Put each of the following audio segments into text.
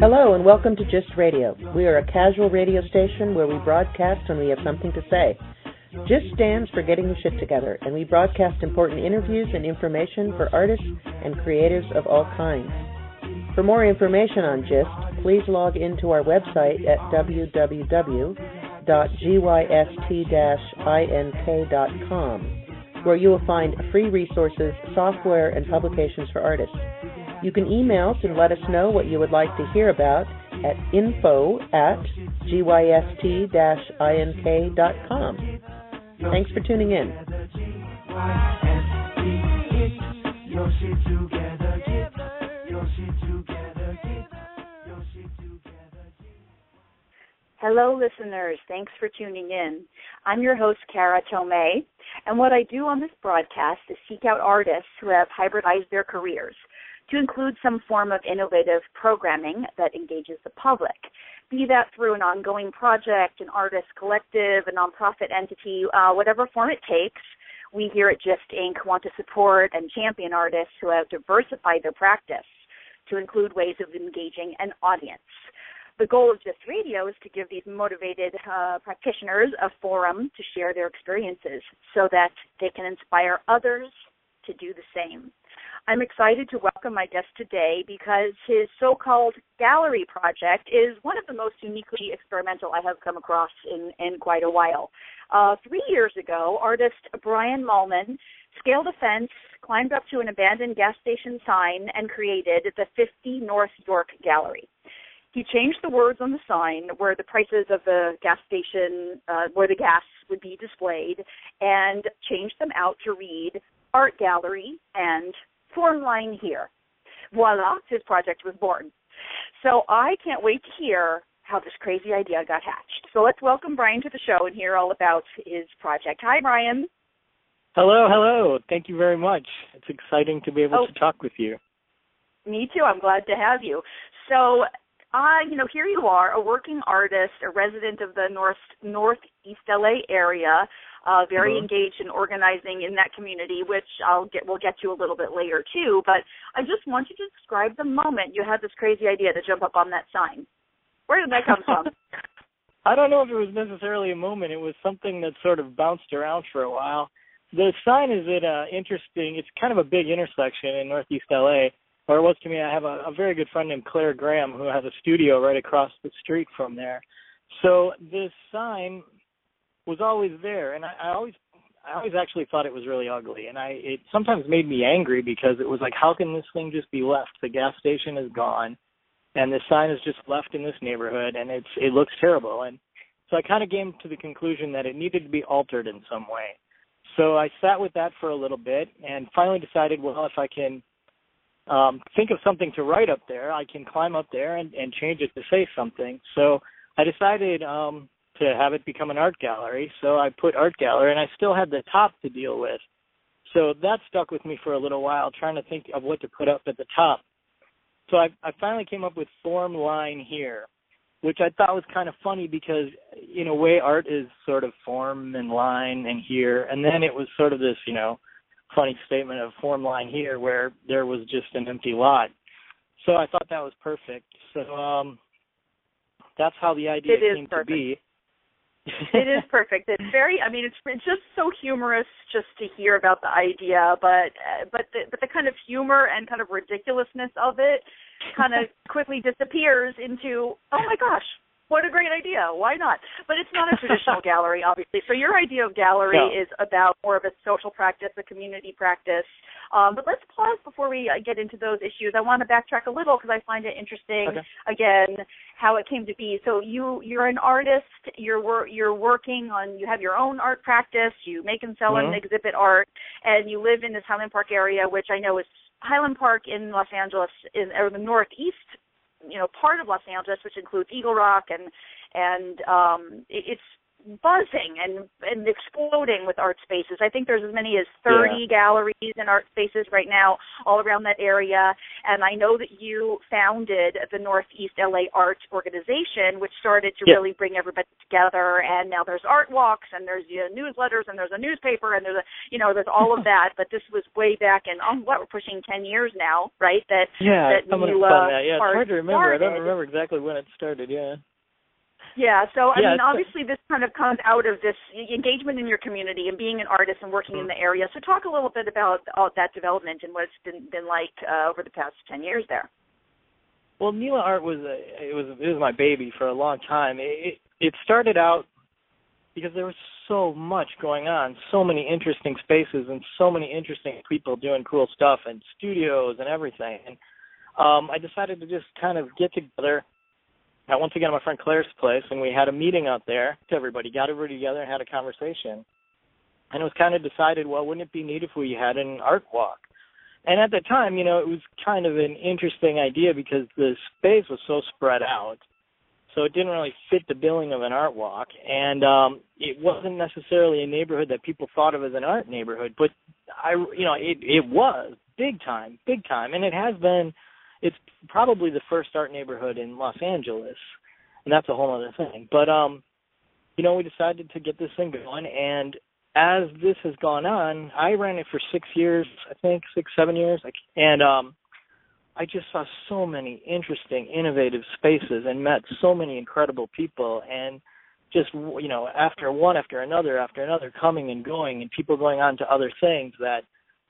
Hello and welcome to GYST Radio. We are a casual radio station where we broadcast when we have something to say. GYST stands for Getting the Shit Together, and we broadcast important interviews and information for artists and creatives of all kinds. For more information on GYST, please log into our website at www.gyst-ink.com, where you will find free resources, software, and publications for artists. You can email us and let us know what you would like to hear about at info at gyst-ink.com. Thanks for tuning in. Hello, listeners. Thanks for tuning in. I'm your host, Kara Tomei, and what I do on this broadcast is seek out artists who have hybridized their careers to include some form of innovative programming that engages the public, be that through an ongoing project, an artist collective, a nonprofit entity, uh, whatever form it takes. We here at GYST Inc. want to support and champion artists who have diversified their practice to include ways of engaging an audience. The goal of GYST Radio is to give these motivated uh, practitioners a forum to share their experiences so that they can inspire others to do the same. I'm excited to welcome my guest today because his so called gallery project is one of the most uniquely experimental I have come across in, in quite a while. Uh, three years ago, artist Brian Malman scaled a fence, climbed up to an abandoned gas station sign, and created the 50 North York Gallery. He changed the words on the sign where the prices of the gas station, uh, where the gas would be displayed, and changed them out to read Art Gallery and form line here. Voila, his project was born. So I can't wait to hear how this crazy idea got hatched. So let's welcome Brian to the show and hear all about his project. Hi, Brian. Hello, hello. Thank you very much. It's exciting to be able oh, to talk with you. Me too. I'm glad to have you. So, uh, you know, here you are, a working artist, a resident of the North Northeast LA area uh, very mm-hmm. engaged in organizing in that community, which I'll get we'll get to a little bit later too. But I just want you to describe the moment you had this crazy idea to jump up on that sign. Where did that come from? I don't know if it was necessarily a moment. It was something that sort of bounced around for a while. The sign is at a interesting. It's kind of a big intersection in Northeast LA, or it was to me. I have a, a very good friend named Claire Graham who has a studio right across the street from there. So this sign was always there, and I, I always I always actually thought it was really ugly, and I it sometimes made me angry because it was like, how can this thing just be left? The gas station is gone, and the sign is just left in this neighborhood, and it's it looks terrible. And so I kind of came to the conclusion that it needed to be altered in some way. So I sat with that for a little bit, and finally decided, well, if I can um, think of something to write up there, I can climb up there and, and change it to say something. So I decided um, to have it become an art gallery. So I put art gallery, and I still had the top to deal with. So that stuck with me for a little while, trying to think of what to put up at the top. So I, I finally came up with form line here, which I thought was kind of funny because in a way art is sort of form and line and here, and then it was sort of this, you know, funny statement of form line here where there was just an empty lot. So I thought that was perfect. So um that's how the idea came perfect. to be it is perfect. It's very. I mean, it's it's just so humorous just to hear about the idea, but but the but the kind of humor and kind of ridiculousness of it kind of quickly disappears into oh my gosh, what a great idea. Why not? But it's not a traditional gallery, obviously. So your idea of gallery no. is about more of a social practice, a community practice. Um, but let's pause before we uh, get into those issues. I want to backtrack a little because I find it interesting. Okay. Again, how it came to be. So you you're an artist. You're wor- you're working on. You have your own art practice. You make and sell mm-hmm. and exhibit art, and you live in this Highland Park area, which I know is Highland Park in Los Angeles, in or the northeast you know part of Los Angeles, which includes Eagle Rock and and um, it, it's buzzing and and exploding with art spaces. I think there's as many as 30 yeah. galleries and art spaces right now all around that area. And I know that you founded the Northeast LA Art Organization, which started to yeah. really bring everybody together. And now there's art walks and there's you know, newsletters and there's a newspaper and there's a you know there's all of that. But this was way back in oh what we're pushing 10 years now, right? That yeah, that you, uh, that. Yeah, it's hard to remember. Started. I don't remember exactly when it started. Yeah. Yeah, so I yeah, mean, obviously, this kind of comes out of this engagement in your community and being an artist and working mm-hmm. in the area. So, talk a little bit about all that development and what it's been been like uh, over the past ten years there. Well, NELA Art was a, it was it was my baby for a long time. It it started out because there was so much going on, so many interesting spaces, and so many interesting people doing cool stuff, and studios and everything. And um, I decided to just kind of get together at once again my friend Claire's place, and we had a meeting out there. Everybody got everybody together and had a conversation, and it was kind of decided, well, wouldn't it be neat if we had an art walk? And at the time, you know, it was kind of an interesting idea because the space was so spread out, so it didn't really fit the billing of an art walk, and um, it wasn't necessarily a neighborhood that people thought of as an art neighborhood, but I, you know, it it was big time, big time, and it has been it's probably the first art neighborhood in Los Angeles, and that's a whole other thing. But um, you know, we decided to get this thing going, and as this has gone on, I ran it for six years, I think six, seven years, and um, I just saw so many interesting, innovative spaces, and met so many incredible people, and just you know, after one after another after another, coming and going, and people going on to other things that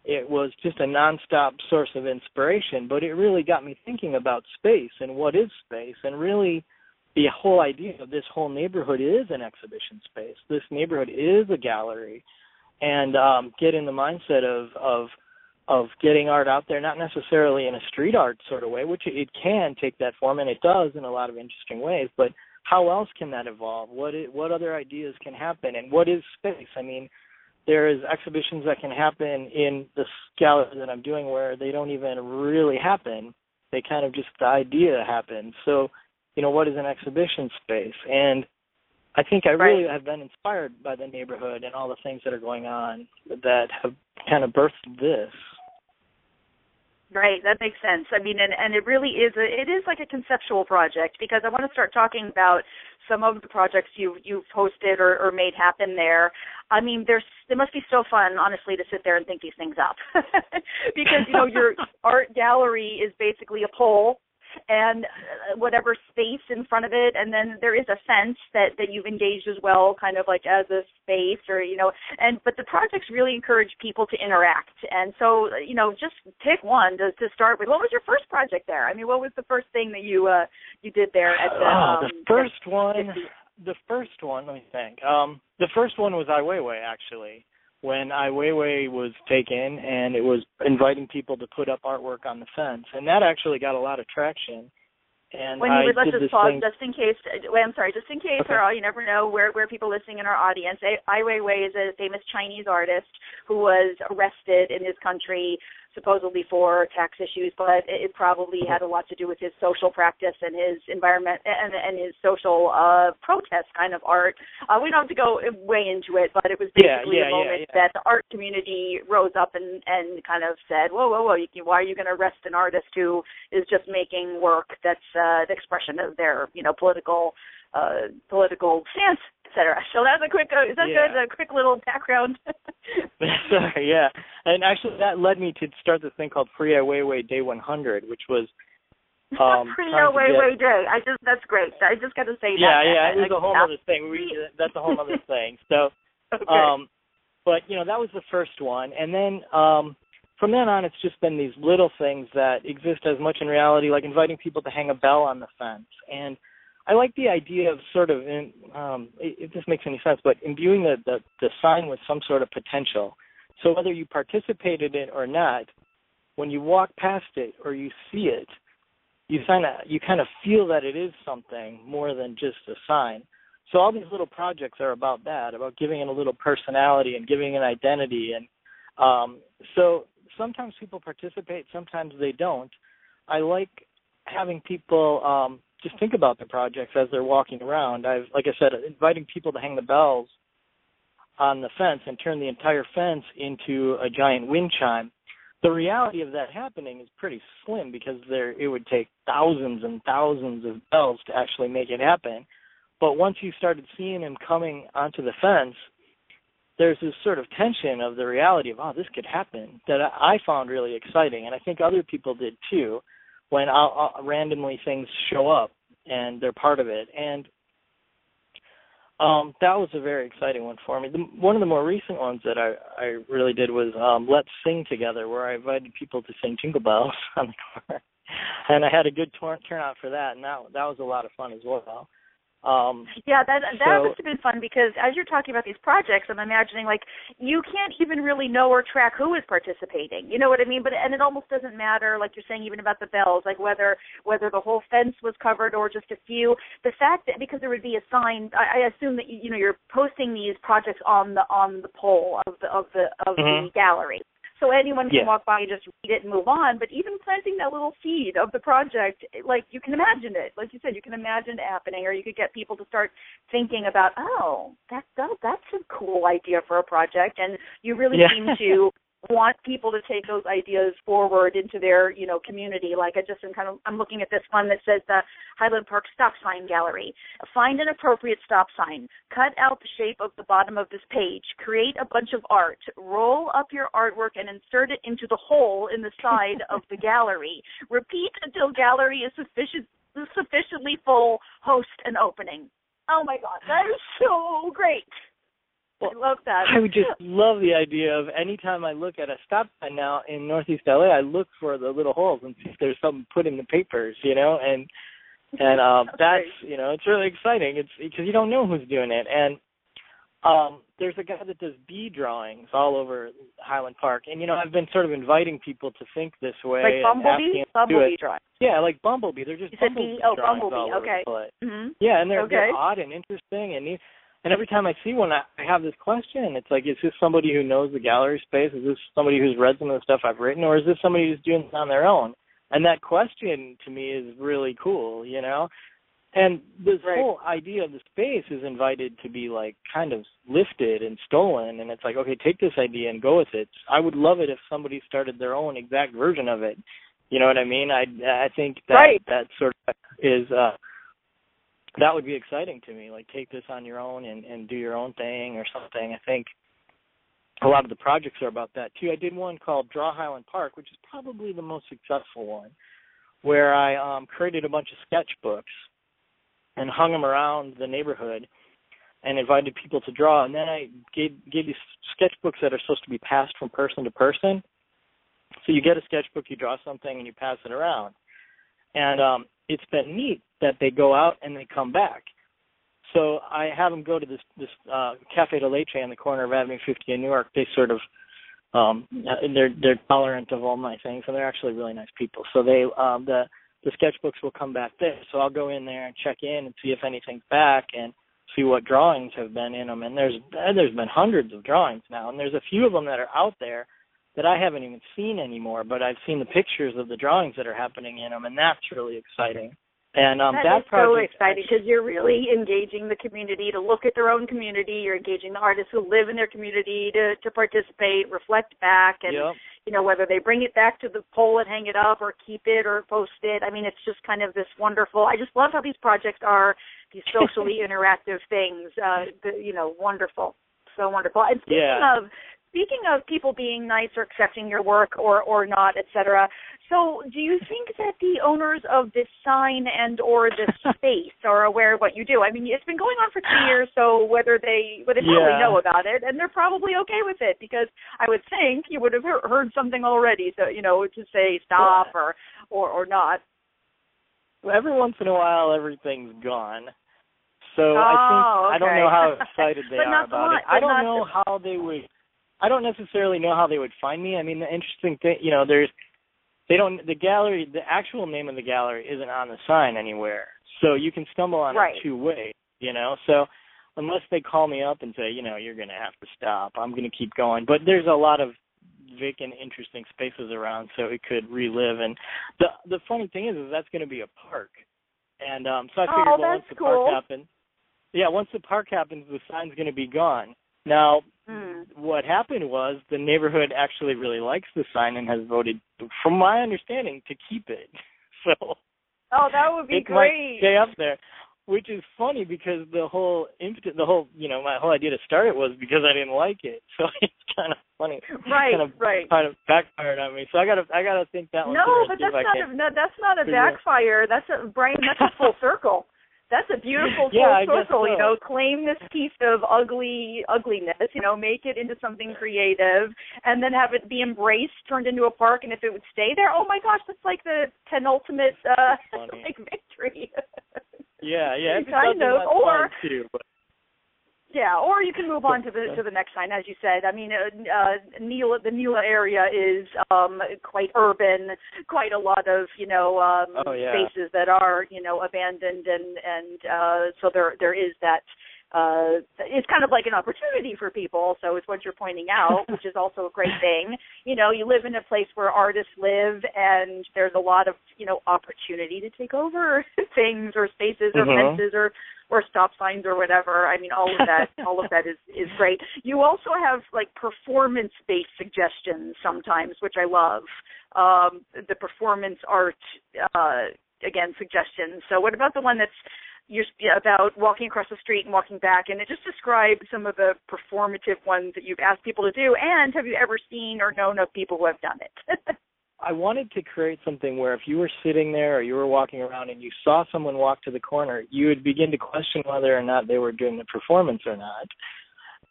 it was just a nonstop source of inspiration, but it really got me thinking about space and what is space and really the whole idea of this whole neighborhood is an exhibition space. This neighborhood is a gallery and um get in the mindset of of of getting art out there, not necessarily in a street art sort of way, which it can take that form and it does in a lot of interesting ways, but how else can that evolve? What it, what other ideas can happen and what is space? I mean, there is exhibitions that can happen in the gallery that I'm doing where they don't even really happen. They kind of just the idea happens. So, you know, what is an exhibition space? And I think I really right. have been inspired by the neighborhood and all the things that are going on that have kind of birthed this. Right, that makes sense. I mean, and and it really is a it is like a conceptual project because I want to start talking about some of the projects you you've hosted or, or made happen there. I mean, there's it must be so fun, honestly, to sit there and think these things up because you know your art gallery is basically a pole and uh, whatever space in front of it. And then there is a sense that that you've engaged as well kind of like as a space or you know and but the projects really encourage people to interact. And so you know just pick one to to start with. What was your first project there? I mean what was the first thing that you uh you did there at the oh, um, the first one the first one let me think. Um the first one was ai weiwei actually when Ai Weiwei was taken and it was inviting people to put up artwork on the fence, and that actually got a lot of traction. And when you would, let's just pause thing. just in case. Uh, wait, I'm sorry, just in case, Okay. or all, you never know where where people listening in our audience. Ai Weiwei is a famous Chinese artist who was arrested in his country supposedly for tax issues, but it, probably had a lot to do with his social practice and his environment and and his social uh protest kind of art. Uh, we don't have to go way into it, but it was Yeah, basically yeah, a moment yeah, yeah. that the art community rose up and and kind of said, "Whoa, whoa, whoa! You, can- why are you going to arrest an artist who is just making work that's uh, the expression of their you know political uh political stance, etc." So that's a quick. Uh, is that Yeah. good? A quick little background. Sorry, yeah. And actually, that led me to start this thing called Free Ai Weiwei Day 100, which was um, Free away, get- way day. I just that's great. I just got to say yeah, that. yeah. I- It was a whole other thing. We, that's a whole other thing. So, Okay. um, but you know, that was the first one, and then um, from then on, it's just been these little things that exist as much in reality, like inviting people to hang a bell on the fence. And I like the idea of sort of, in, um, if this makes any sense, but imbuing the, the the sign with some sort of potential. So whether you participated in it or not, when you walk past it or you see it, you kind of you kind of feel that it is something more than just a sign. So all these little projects are about that, about giving it a little personality and giving an identity. And um, so sometimes people participate, sometimes they don't. I like having people um, just think about the projects as they're walking around. I've, like I said, inviting people to hang the bells on the fence and turn the entire fence into a giant wind chime. The reality of that happening is pretty slim because there it would take thousands and thousands of bells to actually make it happen. But once you started seeing him coming onto the fence, there's this sort of tension of the reality of oh this could happen that I found really exciting, and I think other people did too. When I'll, I'll, randomly things show up and they're part of it, and um, that was a very exciting one for me. The, one of the more recent ones that I I really did was um, Let's Sing Together, where I invited people to sing Jingle Bells on the corner, and I had a good tor- turnout for that, and that that was a lot of fun as well. Um, yeah, that that so, must have been fun because as you're talking about these projects, I'm imagining like you can't even really know or track who is participating. You know what I mean? But and it almost doesn't matter, like you're saying, even about the bells, like whether whether the whole fence was covered or just a few. The fact that because there would be a sign, I, I assume that you, know you're posting these projects on the on the pole of the of the of mm-hmm. the gallery so anyone can yeah. walk by and just read it and move on. But even planting that little seed of the project, like you can imagine it. Like you said, you can imagine it happening, or you could get people to start thinking about, oh, that, that that's a cool idea for a project, and you really yeah. seem to want people to take those ideas forward into their you know community. Like i just am kind of i'm looking at this one that says the highland park stop sign gallery. Find an appropriate stop sign. Cut out the shape of the bottom of this page. Create a bunch of art. Roll up your artwork and insert it into the hole in the side of the gallery. Repeat until gallery is sufficient sufficiently full host an opening. Oh my god that is so great well, I love that. I would just love the idea of anytime I look at a stop sign now in Northeast LA, I look for the little holes and see if there's something put in the papers, you know, and and um that's, that's you know it's really exciting. It's because you don't know who's doing it, and um there's a guy that does bee drawings all over Highland Park, and you know I've been sort of inviting people to think this way. Like bumblebee, bumblebee drawings. Yeah, like bumblebee. They're just bumblebee bee? Oh, bumblebee, okay. Mm-hmm. Yeah, and they're Okay. they're odd and interesting, and neat. And every time I see one, I I have this question. It's like, is this somebody who knows the gallery space? Is this somebody who's read some of the stuff I've written, or is this somebody who's doing this on their own? And that question to me is really cool, you know. And this Right. whole idea of the space is invited to be like kind of lifted and stolen, and it's like, okay, take this idea and go with it. I would love it if somebody started their own exact version of it. You know what I mean? I I think that Right. that sort of is uh that would be exciting to me. Like take this on your own and and do your own thing or something. I think a lot of the projects are about that too. I did one called Draw Highland Park, which is probably the most successful one, where I um created a bunch of sketchbooks and hung them around the neighborhood and invited people to draw and then I gave gave these sketchbooks that are supposed to be passed from person to person. So you get a sketchbook, you draw something and you pass it around. And um it's been neat that they go out and they come back. So I have them go to this this uh Cafe de Leche on the corner of Avenue 50 and York. They sort of um they're they're tolerant of all my things and they're actually really nice people. So they um the the sketchbooks will come back there. So I'll go in there and check in and see if anything's back and see what drawings have been in them. And there's there's been hundreds of drawings now, and there's a few of them that are out there that I haven't even seen anymore. But I've seen the pictures of the drawings that are happening in them, and that's really exciting. And um, that that is so exciting because you're really engaging the community to look at their own community. You're engaging the artists who live in their community to to participate, reflect back, and Yep. you know whether they bring it back to the pole and hang it up or keep it or post it. I mean, it's just kind of this wonderful. I just love how these projects are these socially interactive things. Uh, the, you know, wonderful, so wonderful. And speaking Yeah. of speaking of people being nice or accepting your work or or not, etc. So, do you think that the owners of this sign and or this space are aware of what you do? I mean, it's been going on for two years, so whether they, well, they probably Yeah. know about it, and they're probably okay with it because I would think you would have heard, something already, so you know, to say stop or or or not. Well, every once in a while, everything's gone. So Oh, I think I don't know how excited they are about it. I don't know how they would. I don't necessarily know how they would find me. I mean, the interesting thing, you know, there's they don't the gallery. The actual name of the gallery isn't on the sign anywhere, so you can stumble on Right. it two ways. You know, so unless they call me up and say, you know, you're going to have to stop, I'm going to keep going. But there's a lot of vacant, interesting spaces around, so it could relive. And the the funny thing is, is that's going to be a park. And um so I figured oh, well once the cool. park happens yeah, once the park happens the sign's gonna be gone. Now mm. What happened was the neighborhood actually really likes the sign and has voted from my understanding to keep it. So Oh, that would be it great. might stay up there. Which is funny because the whole the whole, you know, my whole idea to start it was because I didn't like it. So it's kind of funny. Right, kind of, right. Kind of backfired on me. So I gotta, I gotta think that one. No, but that's not a no, that's not a backfire. That's a Brian. That's a full circle. That's a beautiful full Yeah, circle. You know, claim this piece of ugly ugliness. You know, make it into something creative, and then have it be embraced, turned into a park. And if it would stay there, oh my gosh, that's like the penultimate uh like victory. Yeah, yeah. Kind of, or- too. But Yeah, or you can move on to the to the next sign, as you said. I mean, uh, uh, NELA, the NELA area is um, quite urban, quite a lot of you know um, Oh, yeah. spaces that are you know abandoned, and and uh, so there there is that. Uh, it's kind of like an opportunity for people. So it's what you're pointing out, which is also a great thing. You know, you live in a place where artists live, and there's a lot of you know opportunity to take over things or spaces or Mhm. fences or or stop signs or whatever. I mean, all of that, all of that is is great. You also have like performance based suggestions sometimes, which I love. Um, the performance art, uh, again, suggestions. So, what about the one that's you're about walking across the street and walking back, and it just describes some of the performative ones that you've asked people to do. And have you ever seen or known of people who have done it? I wanted to create something where if you were sitting there or you were walking around and you saw someone walk to the corner, you would begin to question whether or not they were doing the performance or not.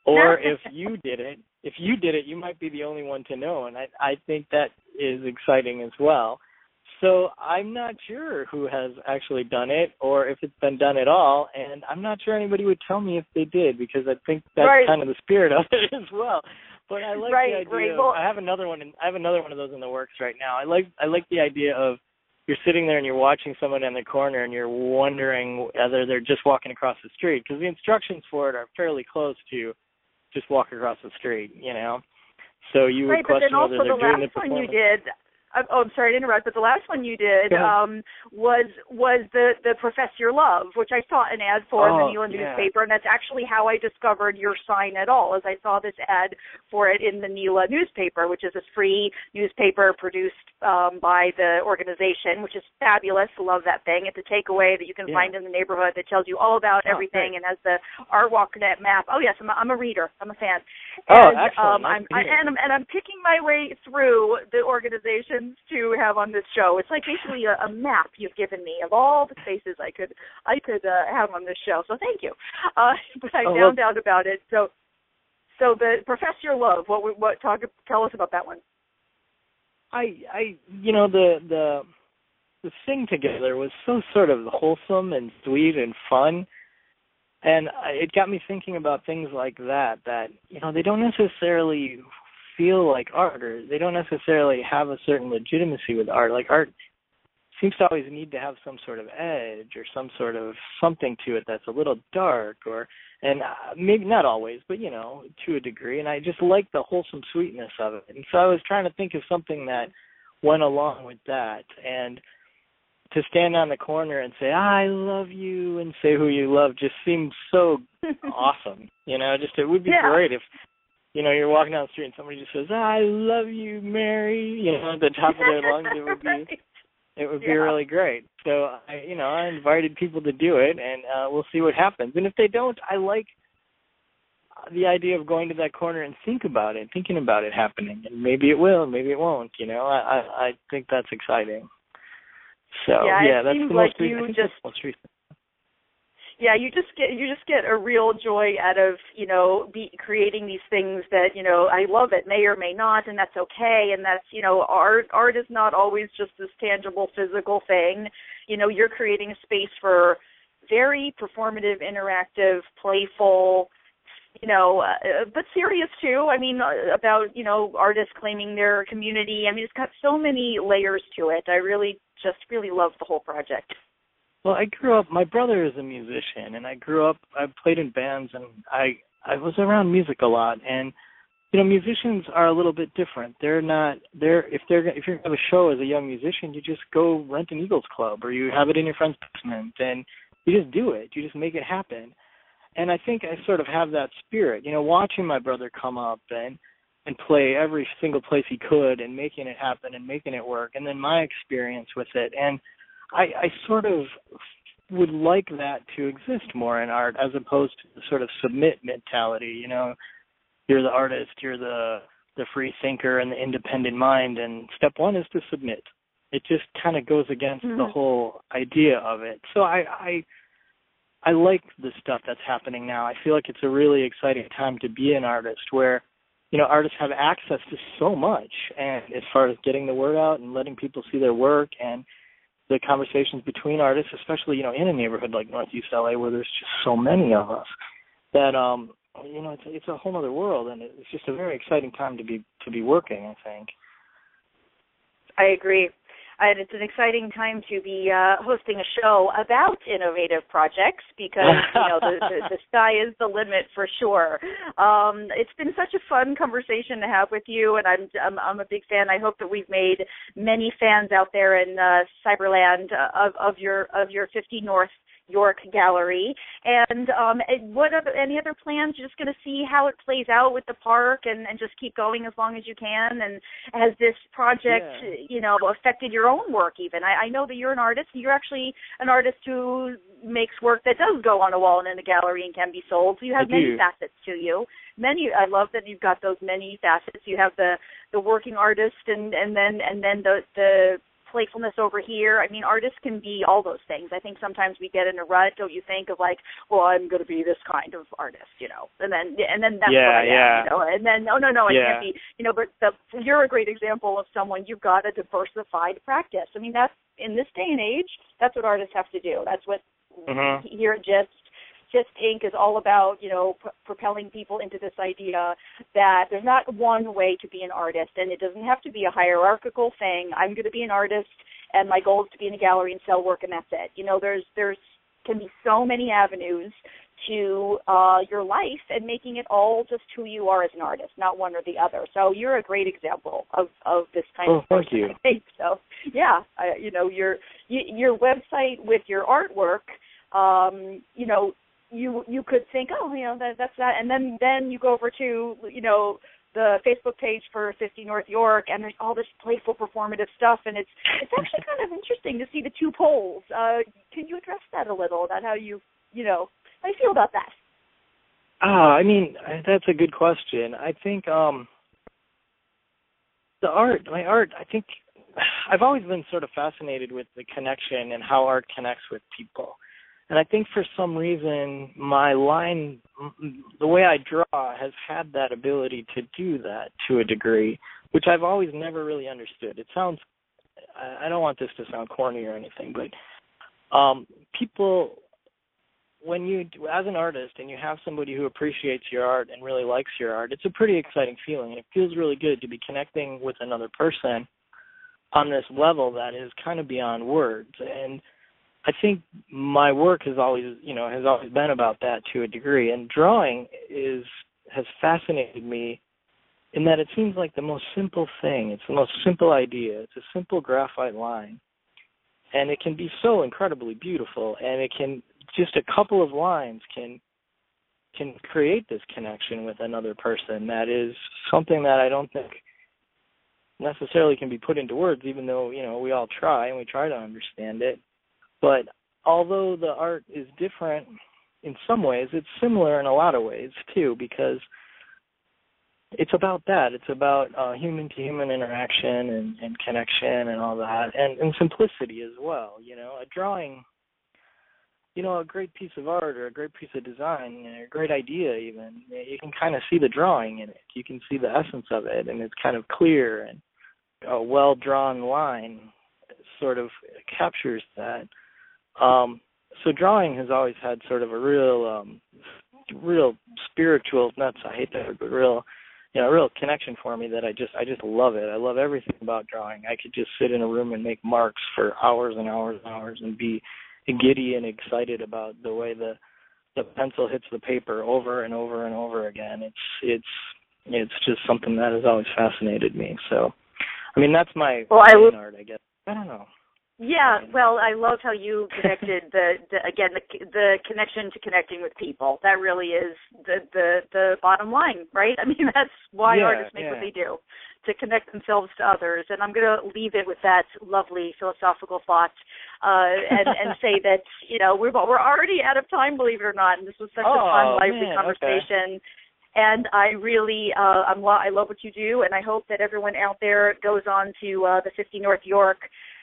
Or if you did it, if you did it, you might be the only one to know, and I I think that is exciting as well. So I'm not sure who has actually done it or if it's been done at all, and I'm not sure anybody would tell me if they did because I think that's Right. kind of the spirit of it as well. But I like Right, the idea. right. Of, Well- I have another one. In, I have another one of those in the works right now. I like I like the idea of you're sitting there and you're watching someone in the corner and you're wondering whether they're just walking across the street because the instructions for it are fairly close to just walk across the street. You know, so you would right, but question then also whether the they're doing last the one you performance. did. Oh, I'm sorry to interrupt, but the last one you did um, was was the the Profess Your Love, which I saw an ad for in the Oh, NELA yeah. newspaper, and that's actually how I discovered your sign at all. As I saw this ad for it in the NELA newspaper, which is a free newspaper produced um, by the organization, which is fabulous. Love that thing. It's a takeaway that you can Yeah. find in the neighborhood that tells you all about Oh, everything and has the Art Walknet map. Oh yes, I'm a, I'm a reader. I'm a fan. Oh, and, excellent. Um, I'm, I, and I'm and I'm picking my way through the to have on this show. It's like basically a, a map you've given me of all the spaces I could I could uh, have on this show. So thank you. Uh, but I Oh, well- found out about it. So so the Profess Your Love. What what talk tell us about that one? I I you know the the the sing together was so sort of wholesome and sweet and fun and I, it got me thinking about things like that that you know they don't necessarily feel like art or they don't necessarily have a certain legitimacy with art like art seems to always need to have some sort of edge or some sort of something to it that's a little dark or and uh, maybe not always but you know to a degree and i just like the wholesome sweetness of it and so i was trying to think of something that went along with that and to stand on the corner and say i love you and say who you love just seems so awesome you know just it would be Yeah. great if you know you're walking down the street and somebody just says i love you mary you know at the top of their lungs it would be it would be Yeah. really great. So I, you know, I invited people to do it, and uh, we'll see what happens. And if they don't, I like the idea of going to that corner and think about it, thinking about it happening, and maybe it will, maybe it won't. You know, I I, I think that's exciting. So Yeah, it that's the like most recent. you just- that's the most recent. Yeah you just get you just get a real joy out of you know be creating these things that you know i love it may or may not and that's okay and that's you know art art is not always just this tangible physical thing. You know you're creating a space for very performative interactive playful you know uh, but serious too. I mean uh, about you know artists claiming their community. I mean it's got so many layers to it. I really just really love the whole project Well, I grew up. My brother is a musician, and I grew up. I played in bands, and I I was around music a lot. And you know musicians are a little bit different they're not they're if they're if gonna have a show as a young musician you just go rent an eagles club or you have it in your friend's basement and you just do it you just make it happen and i think i sort of have that spirit you know watching my brother come up and and play every single place he could and making it happen and making it work and then my experience with it and i i sort of would like that to exist more in art as opposed to the sort of submit mentality you know you're the artist, you're the the free thinker and the independent mind and step 1 is to submit. It just kind of goes against mm-hmm. the whole idea of it. So I I I like the stuff that's happening now. I feel like it's a really exciting time to be an artist where you know artists have access to so much and as far as getting the word out and letting people see their work and the conversations between artists especially you know in a neighborhood like northeast la where there's just so many of us that um you know, it's it's a whole other world, and it's just a very exciting time to be to be working. I think. I agree. And it's an exciting time to be uh, hosting a show about innovative projects because you know the, the, the sky is the limit for sure. Um, it's been such a fun conversation to have with you, and I'm I'm, I'm a big fan. I hope that we've made many fans out there in uh, Cyberland uh, of of your of your 50 North York Gallery. And um, what other any other plans? You're just going to see how it plays out with the park and, and just keep going as long as you can. And has this project, yeah. you know, affected your own work? Even I, I know that you're an artist. You're actually an artist who makes work that does go on a wall and in a gallery and can be sold. So you have I many do. facets to you. Many. I love that you've got those many facets. You have the the working artist and and then and then the the playfulness over here. I mean, artists can be all those things. I think sometimes we get in a rut, don't you think, of like, well, I'm going to be this kind of artist, you know, and then and then that's Yeah, what I yeah. am, you know, and then no, no, no, I Yeah. can't be, you know. But the, you're a great example of someone you've got a diversified practice. I mean, that's in this day and age, that's what artists have to do. That's what Mhm. here at GYST GYST Inc. is all about, you know, p- propelling people into this idea that there's not one way to be an artist, and it doesn't have to be a hierarchical thing. I'm going to be an artist, and my goal is to be in a gallery and sell work, and that's it. You know, there's there's can be so many avenues to uh, your life and making it all just who you are as an artist, not one or the other. So you're a great example of of this kind Oh, of thank person, you. I think so. Yeah, I, you know your your website with your artwork. Um, you know, you you could think, oh, you know, that, that's that, and then then you go over to you know the Facebook page for 50 North York, and there's all this playful performative stuff, and it's it's actually kind of interesting to see the two poles. Uh, can you address that a little about how you you know how you feel about that? Ah, I mean, that's a good question. I think um the art, my art, I think I've always been sort of fascinated with the connection and how art connects with people. And I think for some reason my line the way I draw has had that ability to do that to a degree, which I've always never really understood. It sounds I don't want this to sound corny or anything, but um people when you as an artist and you have somebody who appreciates your art and really likes your art it's a pretty exciting feeling it feels really good to be connecting with another person on this level that is kind of beyond words and i think my work has always you know has always been about that to a degree. And drawing is has fascinated me in that it seems like the most simple thing it's the most simple idea it's a simple graphite line and it can be so incredibly beautiful and it can just a couple of lines can can create this connection with another person that is something that I don't think necessarily can be put into words even though you know we all try and we try to understand it but although the art is different in some ways it's similar in a lot of ways too because it's about that it's about uh human to human interaction and, and connection and all that and, and simplicity as well you know a drawing you know, a great piece of art or a great piece of design, or a great idea even, you can kind of see the drawing in it. You can see the essence of it, and it's kind of clear and a well drawn line sort of captures that. Um, so drawing has always had sort of a real, um, real spiritual nuts. I hate that, word, but real, you know, a real connection for me that I just, I just love it. I love everything about drawing. I could just sit in a room and make marks for hours and hours and hours and be giddy and excited about the way the the pencil hits the paper over and over and over again. It's it's it's just something that has always fascinated me. So, I mean, that's my well, I art, I guess. I don't know. Yeah, well, I love how you connected the, the again the the connection to connecting with people. That really is the the the bottom line, right? I mean, that's why yeah, artists make yeah. what they do, to connect themselves to others. And I'm going to leave it with that lovely philosophical thought, uh, and and say that you know we're we're already out of time, believe it or not. And this was such oh, a fun, lively man, conversation. Okay and I really uh, I'm lo- I love what you do, and I hope that everyone out there goes on to uh, the 50 North York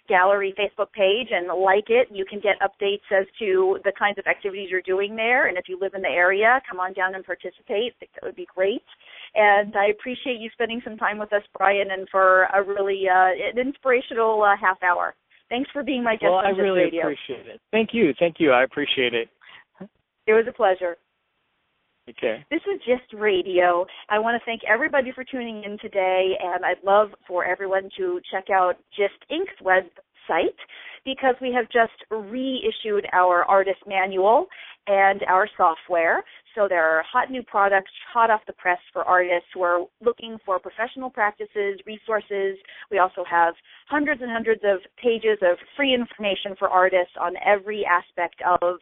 Gallery Facebook page and like it. You can get updates as to the kinds of activities you're doing there, and if you live in the area, come on down and participate. I think that would be great. And I appreciate you spending some time with us, Brian, and for a really uh, an inspirational uh, half hour. Thanks for being my guest well, on I really Radio. appreciate it. Thank you, thank you. I appreciate it. It was a pleasure. Okay. This is GYST Radio. I want to thank everybody for tuning in today, and I'd love for everyone to check out GYST Inc.'s website because we have just reissued our artist manual and our software. So there are hot new products, hot off the press for artists who are looking for professional practices, resources. We also have hundreds and hundreds of pages of free information for artists on every aspect of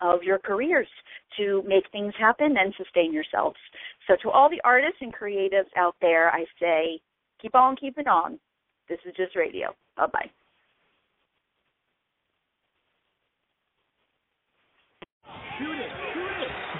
of your careers to make things happen and sustain yourselves. So to all the artists and creatives out there, I say keep on keeping on. This is GYST radio. Bye bye.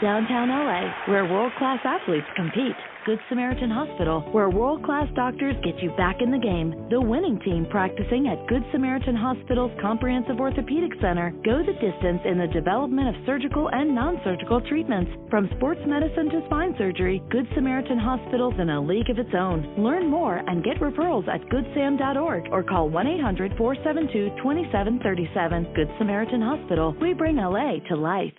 Downtown LA, where world class athletes compete. Good Samaritan Hospital, where world class doctors get you back in the game. The winning team practicing at Good Samaritan Hospital's Comprehensive Orthopedic Center go the distance in the development of surgical and non surgical treatments. From sports medicine to spine surgery, Good Samaritan Hospital's in a league of its own. Learn more and get referrals at goodsam.org or call 1 800 472 2737. Good Samaritan Hospital. We bring LA to life.